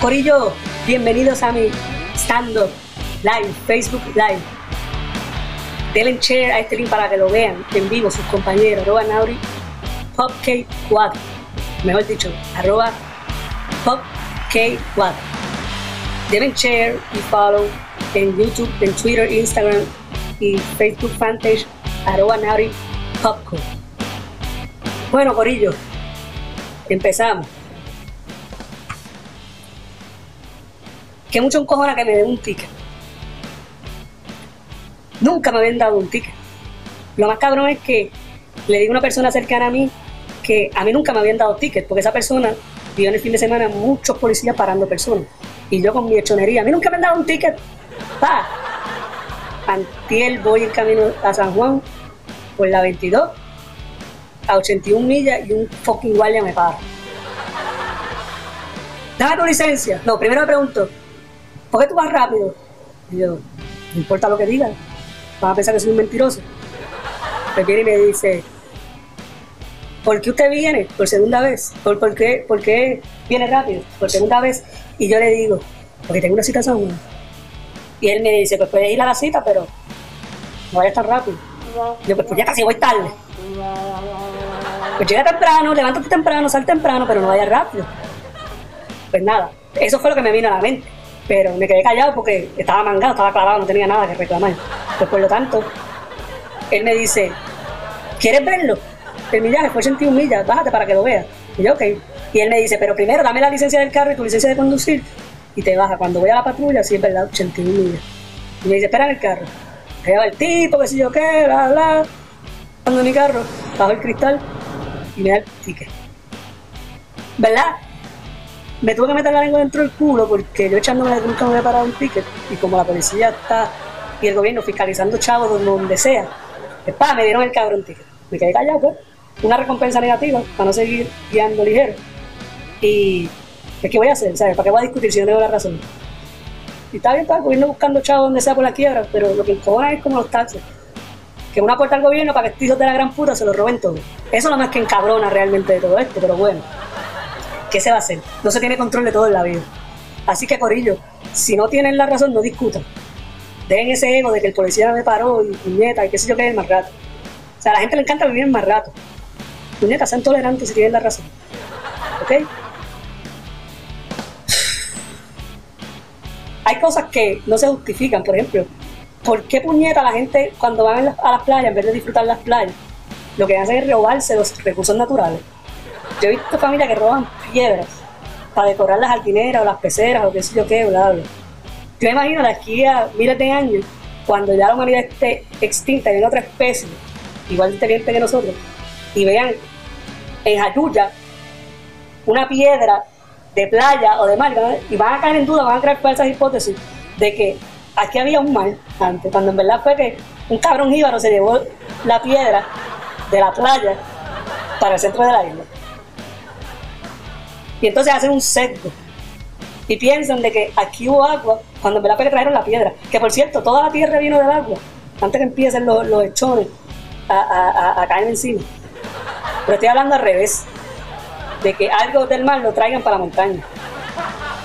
Corillo, bienvenidos a mi stand-up live, Facebook Live. Denle share a este link para que lo vean en vivo sus compañeros, arroba Nauri PopK4, mejor dicho, arroba PopK4. Deben share y follow en YouTube, en Twitter, Instagram y Facebook fanpage arroba Nauri Popcorn. Bueno, Corillo, empezamos. Que mucho encojona que me den un ticket. Nunca me habían dado un ticket. Lo más cabrón es que le digo a una persona cercana a mí que a mí nunca me habían dado ticket, porque esa persona vio en el fin de semana muchos policías parando personas. Y yo con mi hechonería, a mí nunca me han dado un ticket. Pa. Antiel voy en camino a San Juan por la 22 a 81 millas y un fucking guardia me para. Dame tu licencia. No, primero me pregunto, ¿por qué tú vas rápido? Y yo, no importa lo que digan, van a pensar que soy un mentiroso. Me viene y me dice, ¿por qué usted viene por segunda vez? ¿Por, qué, ¿Por qué viene rápido? Por segunda vez. Y yo le digo, porque tengo una cita San. Y él me dice, pues puedes ir a la cita, pero no vayas tan rápido. Yo, pues, pues ya casi voy tarde. Pues llega temprano, levántate temprano, sal temprano, pero no vayas rápido. Pues nada, eso fue lo que me vino a la mente. Pero me quedé callado porque estaba mangado, estaba clavado, no tenía nada que reclamar. Pues por lo tanto, él me dice, ¿quieres verlo? El millaje fue 81 millas, bájate para que lo veas. Y yo, ok. Y él me dice, pero primero dame la licencia del carro y tu licencia de conducir. Y te baja. Cuando voy a la patrulla, sí es verdad, 81 millas. Y me dice, espera en el carro. Lleva el tipo, qué sé yo qué, bla, bla. Cuando mi carro, bajo el cristal y me da el ticket. ¿Verdad? Me tuve que meter la lengua dentro del culo porque yo echándome nunca me había parado un ticket y como la policía está y el gobierno fiscalizando chavos donde, sea, pues, pa, me dieron el cabrón ticket. Me quedé callado, pues. Una recompensa negativa para no seguir guiando ligero. Y ¿qué voy a hacer? ¿Sabes? ¿Para qué voy a discutir si no tengo la razón? Y está bien, está el gobierno buscando chavos donde sea por la quiebra, pero lo que encojona es como los taxes. Que una puerta al gobierno para que estos hijos de la gran puta se lo roben todo. Eso es lo más que encabrona realmente de todo esto, pero bueno. ¿Qué se va a hacer? No se tiene control de todo en la vida. Así que, Corillo, si no tienen la razón, no discutan. Dejen ese ego de que el policía me paró y puñeta y qué sé yo qué es más rato. O sea, a la gente le encanta vivir más rato. Puñeta, sean tolerantes si tienen la razón. ¿Ok? Hay cosas que no se justifican, por ejemplo, ¿por qué puñeta la gente cuando van a las playas, en vez de disfrutar las playas, lo que hacen es robarse los recursos naturales? Yo he visto familias que roban piedras para decorar las jardineras o las peceras o qué sé yo qué, bla, bla. Yo me imagino de aquí a miles de años, cuando ya la humanidad esté extinta y venga otra especie, igual de inteligente que nosotros, y vean en Jayuya una piedra de playa o de mar, y van a caer en duda, van a crear falsas hipótesis de que aquí había un mar antes, cuando en verdad fue que un cabrón jíbaro se llevó la piedra de la playa para el centro de la isla. Y entonces hacen un sesgo y piensan de que aquí hubo agua cuando en verdad que trajeron la piedra. Que por cierto, toda la tierra vino del agua antes que empiecen los, los hechones a, caer encima. Pero estoy hablando al revés, de que algo del mar lo traigan para la montaña.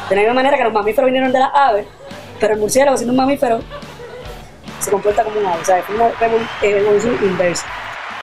De la misma manera que los mamíferos vinieron de las aves, pero el murciélago, siendo un mamífero, se comporta como un ave. O sea, es una evolución inversa.